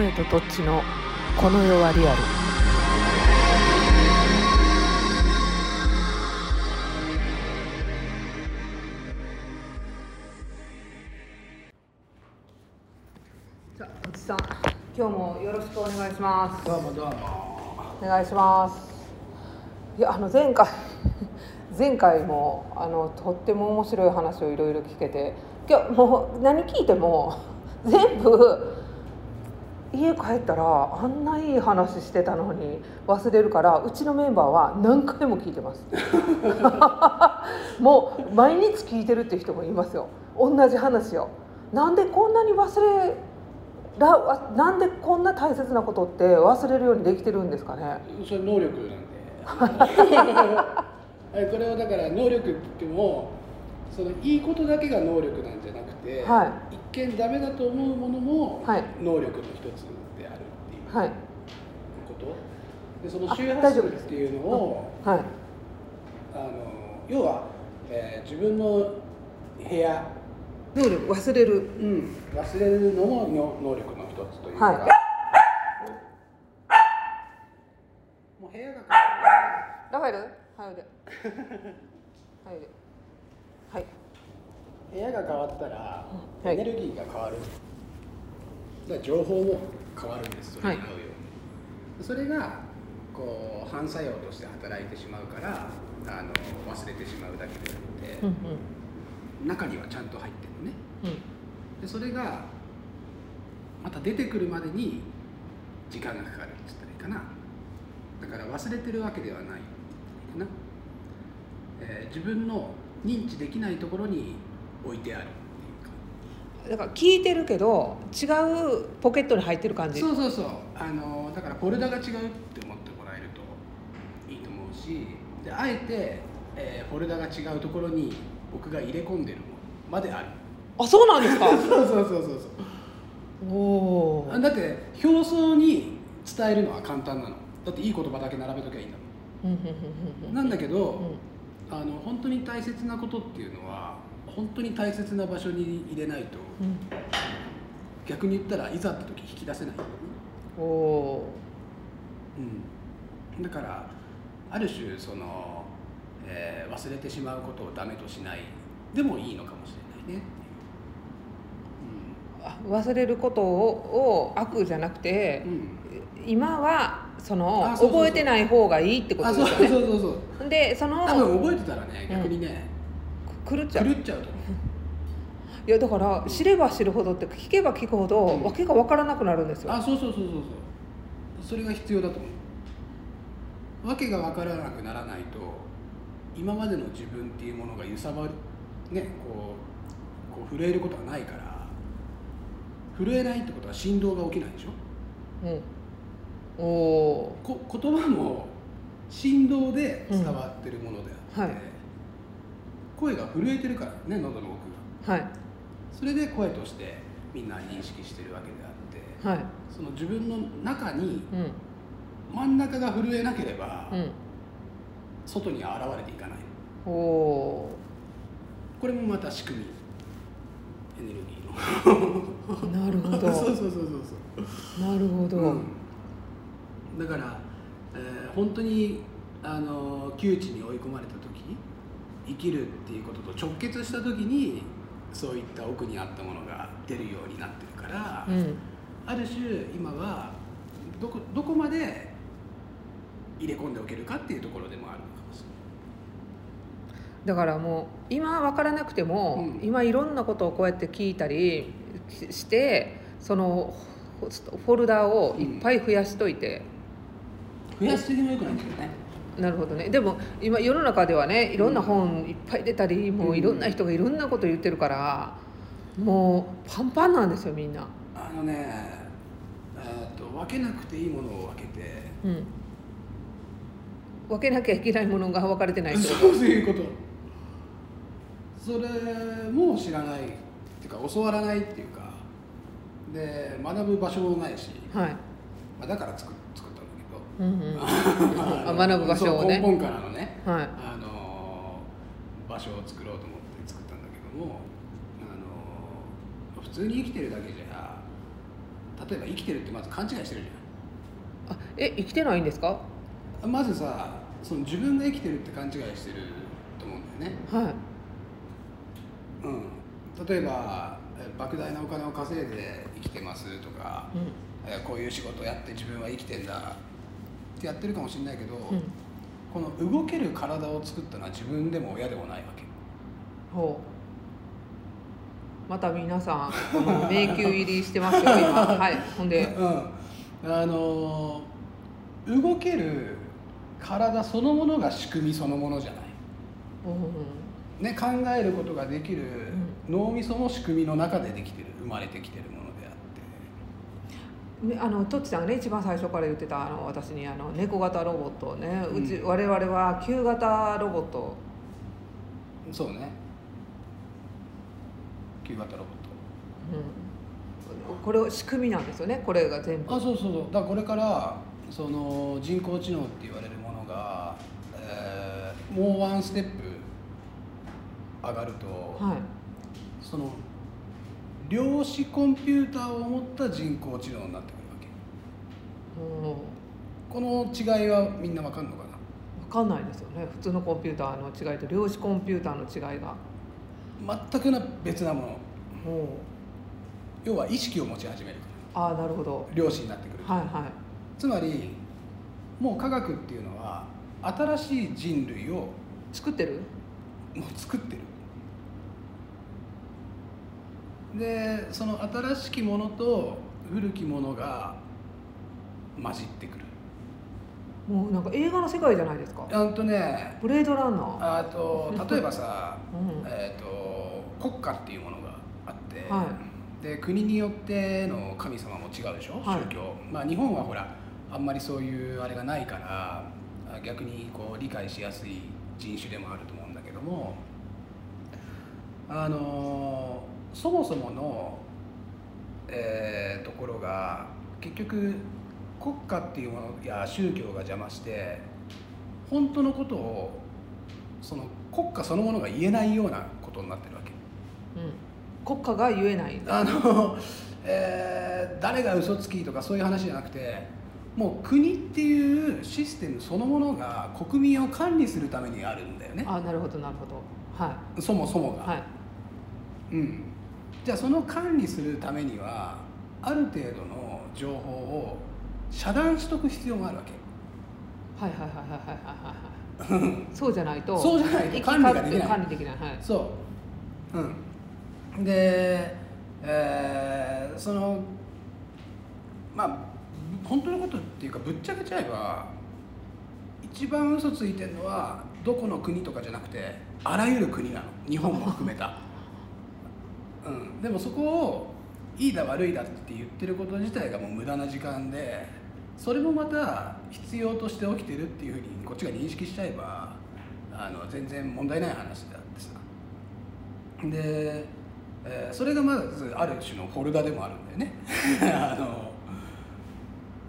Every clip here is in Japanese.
ノエとトッチのこの世はリアル？さあおじさん今日もよろしくお願いします。どうもどうも。お願いします。いやあの前回 前回もあのとっても面白い話をいろいろ聞けて。今日もう何聞いても全部家帰ったらあんないい話してたのに忘れるからうちのメンバーは何回も聞いてます。もう毎日聞いてるっていう人もいますよ。同じ話を。なんでこんなに忘れらわなんでこんな大切なことって忘れるようにできてるんですかね？それ能力なんで。え これはだから能力って言ってもそのいいことだけが能力なんじゃなくて、は一見ダメだと思うものもはい。能力の一つであるっていうはい。こと、でそのあ周波数っていうのをはい。あの要は、えー自分の部屋、能力忘れる。うん、忘れるのもの能力の一つというか、はい。もう部屋がラファエルはいおいではいおいではい部屋が変わったら、はい。エネルギーが変わる。だから情報も変わるんですそれに合うように、それがこう反作用として働いてしまうからあの忘れてしまうだけであって、うん中にはちゃんと入ってるのね。うん。でそれがまた出てくるまでに時間がかかるって言ったらいいかな。だから忘れてるわけではない。かな、えー自分の認知できないところに置いてあるだから聞いてるけど違うポケットに入ってる感じ。そうそうそう。あのだからフォルダが違うって思ってもらえるといいと思うしであえて、えーフォルダが違うところに僕が入れ込んでるものまである。あそうなんですか？そうそうそうそうそう。おおあだって表層に伝えるのは簡単なの。だっていい言葉だけ並べときゃいいんだもん。なんだけど、あの本当に大切なことっていうのは本当に大切な場所に入れないと逆に言ったらいざって時引き出せないおおうん、だからある種その、えー忘れてしまうことをダメとしないでもいいのかもしれないねあ忘れることをを悪じゃなくてう、うん。今はその覚えてない方がいいってこあとですよね。そうそうそうでその多分覚えてたらね逆にね、狂っちゃう。狂っちゃうと。思 いやだから知れば知るほどって聞けば聞くほどうん。訳が分からなくなるんですよ。うあそうそうそうそうそう。それが必要だと思う。わけが分からなくならないと今までの自分っていうものが揺さばるねこうこう震えることはないから震えないってことは振動が起きないでしょ？うん。おおこ言葉も振動で伝わってるものであって、うん。はい声が震えてるからね喉の奥が。はい。それで声としてみんな認識してるわけであってはい。その自分の中にうん。真ん中が震えなければ、うん。外には現れていかない。おおこれもまた仕組み。エネルギーの。なるほ そうそうどそうそうそう。なるほど、うん。だから、えー本当にあの窮地に追い込まれた時生きるっていうことと直結した時にそういった奥にあったものが出るようになってるから、うん。ある種今はどこどこまで入れ込んでおけるかっていうところでもあるのかもしだからもう今分からなくても、うん。今いろんなことをこうやって聞いたりししてそのフォルダをいっぱい増やしといて、れない増やしすぎもよくないんだけどねなるほどね。でも今世の中ではねいろんな本いっぱい出たり、もういろんな人がいろんなこと言ってるからもうパンパンなんですよみんな。あのねえーと分けなくていいものを分けて。うん。分けなきゃいけないものが分かれてないそういうこと。それも知らないっていうか教わらないっていうか。で学ぶ場所もないし、とはい、まあ、だから作作うんうん、あ学ぶ場所をね。根本からのね。はい。あの場所を作ろうと思って作ったんだけどもあの普通に生きてるだけじゃ例えば生きてるってまず勘違いしてるじあえ生きてないんですか？ゃんまずさその自分が生きてるって勘違いしてると思うんだよね。はい。うん、例えばえ莫大なお金を稼いで生きてますとか、うん。えこういう仕事をやって自分は生きてんだってやってるかもしれないけど、うん。この動ける体を作ったのは自分でも親でもないわけ。ほう。また皆さん迷宮入りしてますよ今。はい。ほんで。うん。あのー動ける体そのものが仕組みそのものじゃない、うんね、考えることができる脳みその仕組みの中でできてる生まれてきてるものねあのトッチさんがね一番最初から言ってたあの私にあの猫型ロボットをねうち、うん我々は旧型ロボット、そうね。旧型ロボット。うん、これを仕組みなんですよねこれが全部。あそうそうそう。だからこれからその人工知能って言われるものが、えーもうワンステップ上がると、はい。その量子コンピューターを持った人工知能になってくるわけ。うん。この違いはみんなわかんのかな？分かんないですよね。普通のコンピューターの違いと量子コンピューターの違いが。全くな別なもの。要は意識を持ち始める。かああなるほど。ら量子になってくる、はいはい。つまりもう科学っていうのは新しい人類を作ってる？もう作ってるでその新しきものと古きものが混じってくる。もうなんか映画の世界じゃないですか？あとねブレードランナー。あと例えばさ、うん。えー、と国家っていうものがあって、はで国によっての神様も違うでしょ、はい。宗教。まあ日本はほらあんまりそういうあれがないからあ逆にこう理解しやすい人種でもあると思うんだけどもあのそもそもの、えーところが結局国家っていうものや宗教が邪魔して本当のことをその国家そのものが言えないようなことになってるわけ。うん、国家が言えない。あの、えー誰が嘘つきとかそういう話じゃなくてもう国っていうシステムそのものが国民を管理するためにあるんだよね。あなるほどなるほど。はそもそもが、いはい。うん、じゃあその管理するためにはある程度の情報を遮断しとく必要があるわけ。はいはいはいはいはいはいはい そうじゃないとそうじゃないと管理ができない。管理できない。はい。そう。うん。で、えーそのまあ本当のことっていうかぶっちゃけちゃえば一番嘘ついてるのはどこの国とかじゃなくてあらゆる国なの。日本も含めた、うん、でもそこをいいだ悪いだって言ってること自体がもう無駄な時間でそれもまた必要として起きてるっていうふうにこっちが認識しちゃえばあの全然問題ない話であってさ。で、えーそれがまずある種のフォルダでもあるんだよね。あの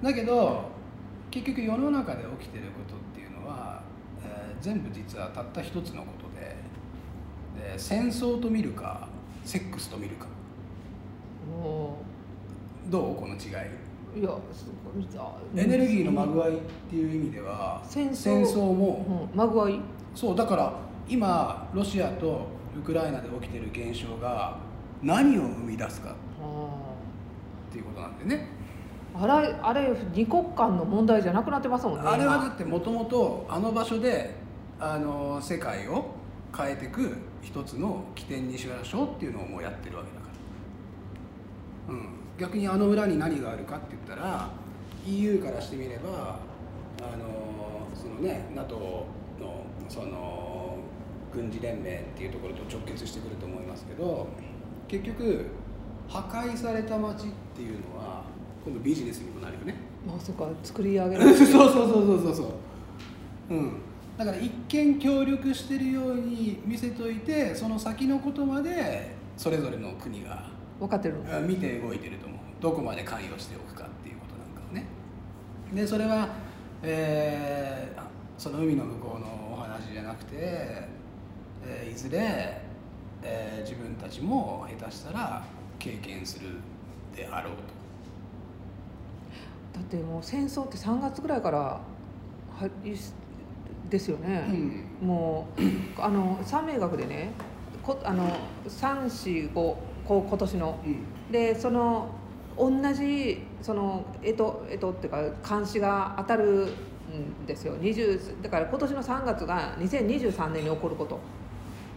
だけど結局世の中で起きてることっていうのは、えー全部実はたった一つのことでで戦争と見るかセックスと見るか。おどう？この違い。ーいやすあエネルギーのまぐわいっていう意味では戦争。も。うん、まぐわい。そうだから今ロシアとウクライナで起きてる現象が何を生み出すか。あっていうことなんだよね。ーあれあれ二国間の問題じゃなくなってますもんねあれはだ今ってもともとあの場所であの世界を変えていく一つの起点にしましょうっていうのをもうやってるわけだから、うん、逆にあの裏に何があるかって言ったら EU からしてみればあのそのね NATO のその軍事連盟っていうところと直結してくると思いますけど結局破壊された街っていうのは今度ビジネスにもなるよね。まあそうか。作り上げられそうて そうそうそうそうそう。うんだから一見協力してるように見せといてその先のことまでそれぞれの国が分かってる見て動いてると思う。どこまで関与しておくかっていうことなんかをね。でそれは、えーあその海の向こうのお話じゃなくて、えーいずれ、えー自分たちも下手したら経験するであろうと。だってもう戦争って3月ぐらいからはですよね、うん、もうあの三名学でねこあの345こう今年の、うん、でその同じそのえとえとっていうか監視が当たるんですよ。20だから今年の3月が2023年に起こること。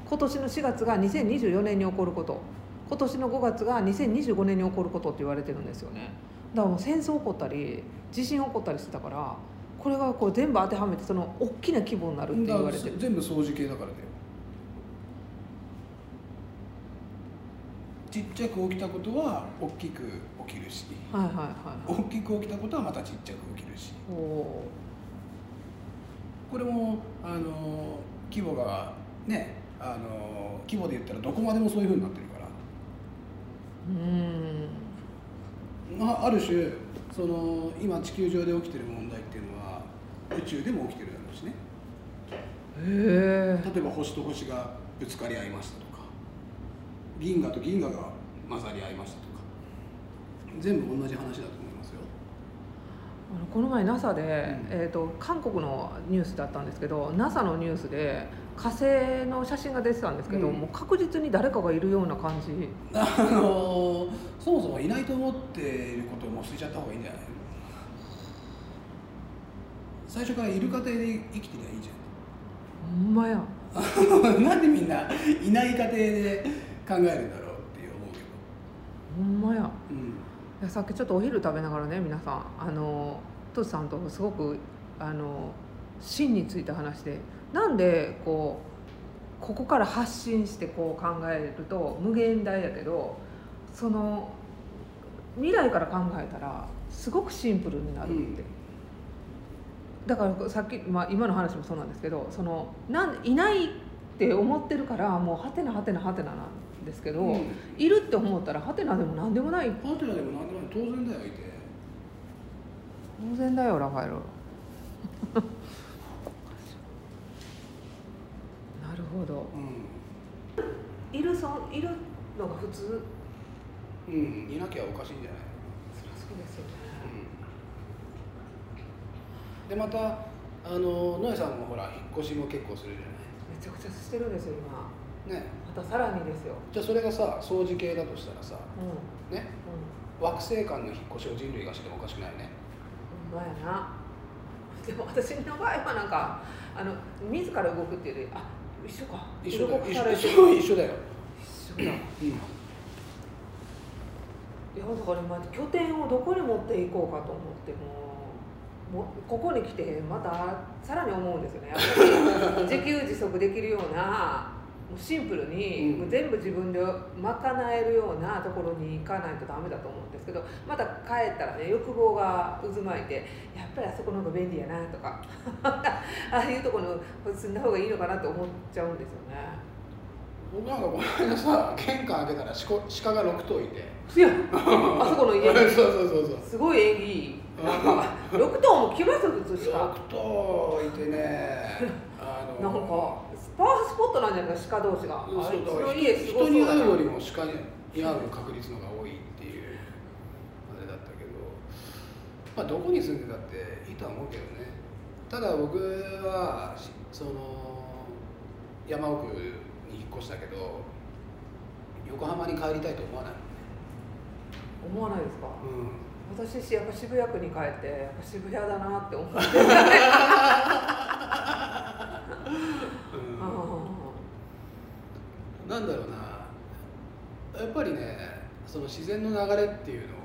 今年の4月が2024年に起こること。今年の5月が2025年に起こることって言われてるんですよね。だからもう戦争起こったり地震起こったりしてたからこれがこう全部当てはめてその大きな規模になるって言われてる。全部掃除系だからだよちっちゃく起きたことは大きく起きるし、はいはいはい、はい、大きく起きたことはまたちっちゃく起きるし。これもあの規模がねあの規模で言ったらどこまでもそういうふうになってるから。うん。あある種その今地球上で起きてる問題っていうのは宇宙でも起きてるだろうしね。へ例えば星と星がぶつかり合いましたとか銀河と銀河が混ざり合いましたとか全部同じ話だと思いますよ。この前 NASA で、うん、えーと、韓国のニュースだったんですけど NASA のニュースで火星の写真が出てたんですけど、うん、もう確実に誰かがいるような感じ。あのそもそもいないと思っていることをもう捨てちゃった方がいいんじゃない？最初からいる過程で生きてりゃいいじゃん。ほんまや。なんでみんないない過程で考えるんだろうって思うけど。ほんまや、うん、いやさっきちょっとお昼食べながらね皆さんあのトシさんとすごくあの真についた話でなんでこうここから発信してこう考えると無限大やけどその未来から考えたらすごくシンプルになるって、うん、だからさっき、まあ、今の話もそうなんですけどそのなんいないって思ってるからもうはてなはてなはてななんですけど、うん、いるって思ったらはてなでも何でもない。はてなでも何でもない。当然だよいて当然だよラファエル ほど、うん、いるそいるのが普通？うん。いなきゃおかしいんじゃない？そりゃそうですよね、うん、でまたあの野江さんもほら引っ越しも結構するじゃない？めちゃくちゃしてるんですよ今。ね。またさらにですよ。じゃあそれがさ掃除系だとしたらさ、うん、ね、うん、惑星間の引っ越しを人類がしてもおかしくないね。ほんまやなでも私の場合はなんかあの自ら動くっていうよりあ一緒か。一緒だよ。一緒だよ。一緒だ、うん、いやだから今拠点をどこに持っていこうかと思ってももここに来てまたさらに思うんですよね。自給自足できるようなシンプルに、もう全部自分で賄えるようなところに行かないとダメだと思うんですけどまた帰ったらね欲望が渦巻いてやっぱりあそこの方が便利やなとか ああいうところに住んだ方がいいのかなと思っちゃうんですよね。なんかこの間さ玄関開けたら鹿が6頭いていやあそこの家に。そうそうそうそう。すごい縁起いい。なん。か6頭も来ます普通鹿6頭いてね。あのなんかパワースポットなんじゃないですか鹿同士が。あの家すごそう人に会うよりも。鹿に会う確率のが多いっていう。あれだったけど。まあどこに住んでたっていいとは思うけどね。ただ僕はその山奥に引っ越したけど横浜に帰りたいと思わない思わないですか、うん、私やっぱ渋谷区に帰ってやっぱ渋谷だなって思って。なんだろうな。やっぱりねその自然の流れっていうのを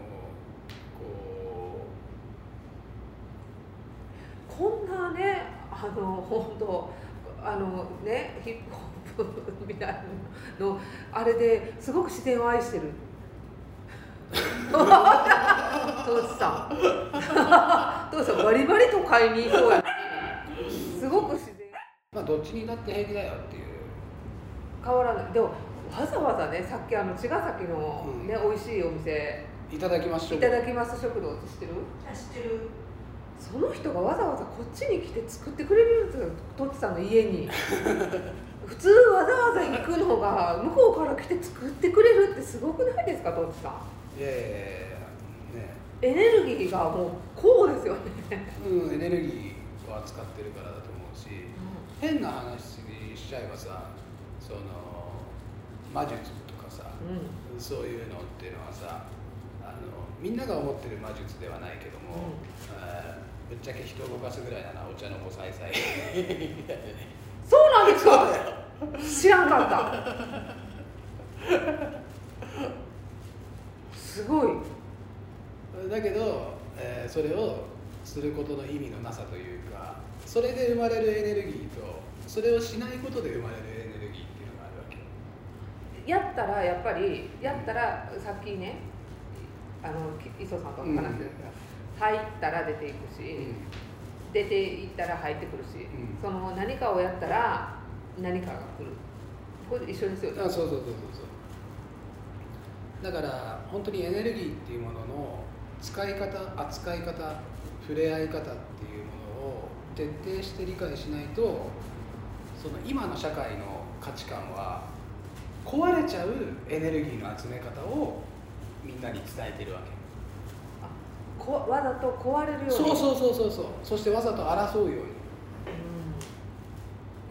こうこんなねあの本当あのねヒップホップみたいなのあれですごく自然を愛してる。トーチさん。トーチさんバリバリ都会にいそうや。すごく自然。まあどっちにだって平気だよっていう。変わらない。でもわざわざねさっきあの茅ヶ崎のね、うん、美味しいお店。いただきますいただきます。食堂って知ってる？知ってる。その人がわざわざこっちに来て作ってくれるんですよトッチさんの家に。普通わざわざ行くのが向こうから来て作ってくれるってすごくないですかトッチさん？いやいやいやね。エネルギーがもうこうですよね。うんエネルギーを扱ってるからだと思うし、変な話しちゃえばさその魔術とかさ、うん。そういうのっていうのはさあのみんなが思ってる魔術ではないけども、うん。えーぶっちゃけ人を動かすぐらいならお茶の子さいさい。そうなんですか？知らんかったすごい。だけど、えーそれをすることの意味のなさというかそれで生まれるエネルギーとそれをしないことで生まれるエネルギーっていうのがあるわけやったらやっぱりやったらさっきねあのき磯さんと話してるけど、入ったら出ていくし、出ていったら入ってくるし、うん。その何かをやったら何かが来る。これ一緒ですよね。あそうそうそうそうそうだから本当にエネルギーっていうものの使い方扱い方触れ合い方っていうものを徹底して理解しないとその今の社会の価値観は壊れちゃうエネルギーの集め方をみんなに伝えてるわけ。こわざと壊れるように。そうそうそうそう。そうそしてわざと争うよ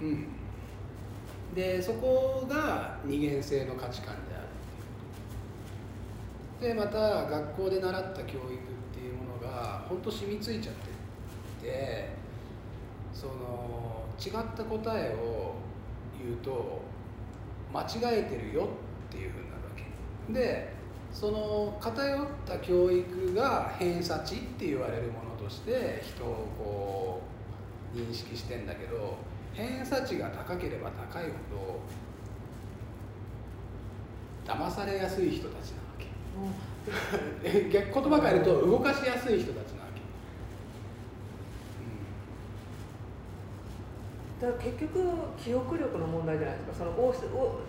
うに。ううん、でそこが二元性の価値観であるでまた学校で習った教育っていうものが本当染みついちゃっててその違った答えを言うと間違えてるよっていうふうになるわけ。でその偏った教育が偏差値って言われるものとして人をこう認識してんだけど偏差値が高ければ高いほど騙されやすい人たちなわけんうん 逆言葉変えると動かしやすい人たちなわけ、だから結局記憶力の問題じゃないですか。そのおお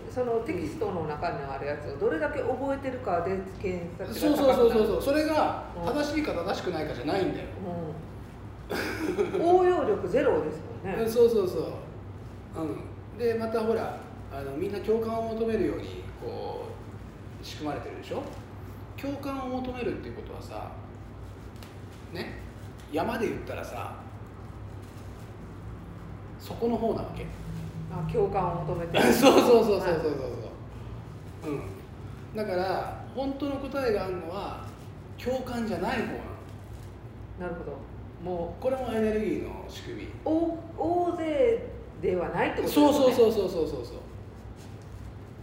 そのテキストの中にあるやつをどれだけ覚えてるかで検うん、索そうそうそうそうう、そう。それが正しいか正しくないかじゃないんだよ、うん、応用力ゼロですもんね。そうそうそう、うん、でまたほらあのみんな共感を求めるようにこう仕組まれてるでしょ共感を求めるっていうことはさね山で言ったらさそこの方なわけ。あ共感を求めて。そうそうそうそうそうそうはい。そううん。だから本当の答えがあるのは共感じゃない方なの。なるほど。もこれもエネルギーの仕組み。う大大勢ではないってことですそね。うそうそうそうそうそうそう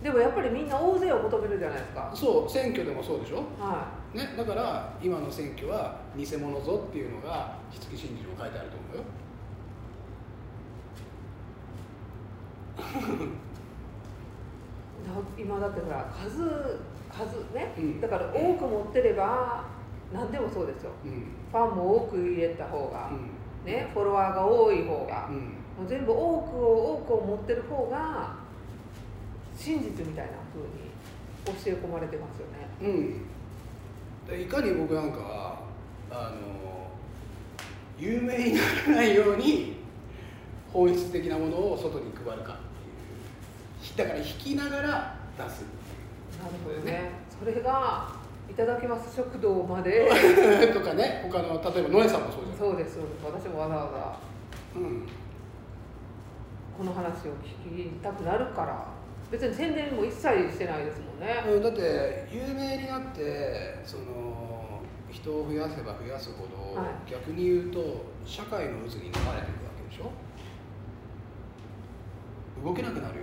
でもやっぱりみんな大勢を求めるじゃないですか。そう選挙でもそうでしょ？はね、だから今の選挙は偽物ぞっていうのが筆記真珠にも書いてあると思うよ。今だってほら数数ね、うん。だから多く持ってれば何でもそうですよ。うん。ファンも多く入れた方が、うん。ね、フォロワーが多い方が、うん。もう全部多くを多くを持ってる方が真実みたいな風に教え込まれてますよね。うん。でいかに僕なんかはあの有名にならないように本質的なものを外に配るかっていう。だから引きながら出すなるほどね。それがいただきます食堂まで。とかね。他の例えば野江さんもそうじゃん。そうですそうです。私もわざわざ。うん。この話を聞きたくなるから別に宣伝も一切してないですもんね、うんだって有名になってその人を増やせば増やすほど、はい。逆に言うと社会の渦に飲まれていくわけでしょ？動けなくなるよ。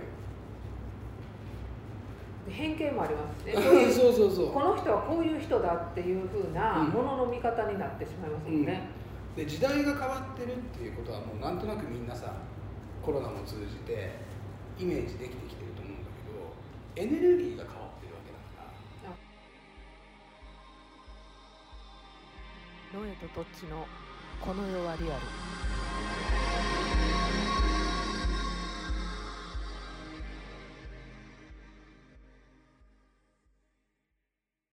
偏見もありますね。そうそうそうこの人はこういう人だっていうふうなうん。ものの見方になってしまいますもんね、で時代が変わってるっていうことはもうなんとなくみんなさコロナも通じてイメージできてきてるエネルギーが変わってるわけだから。ノエとトッチのこの世はリアル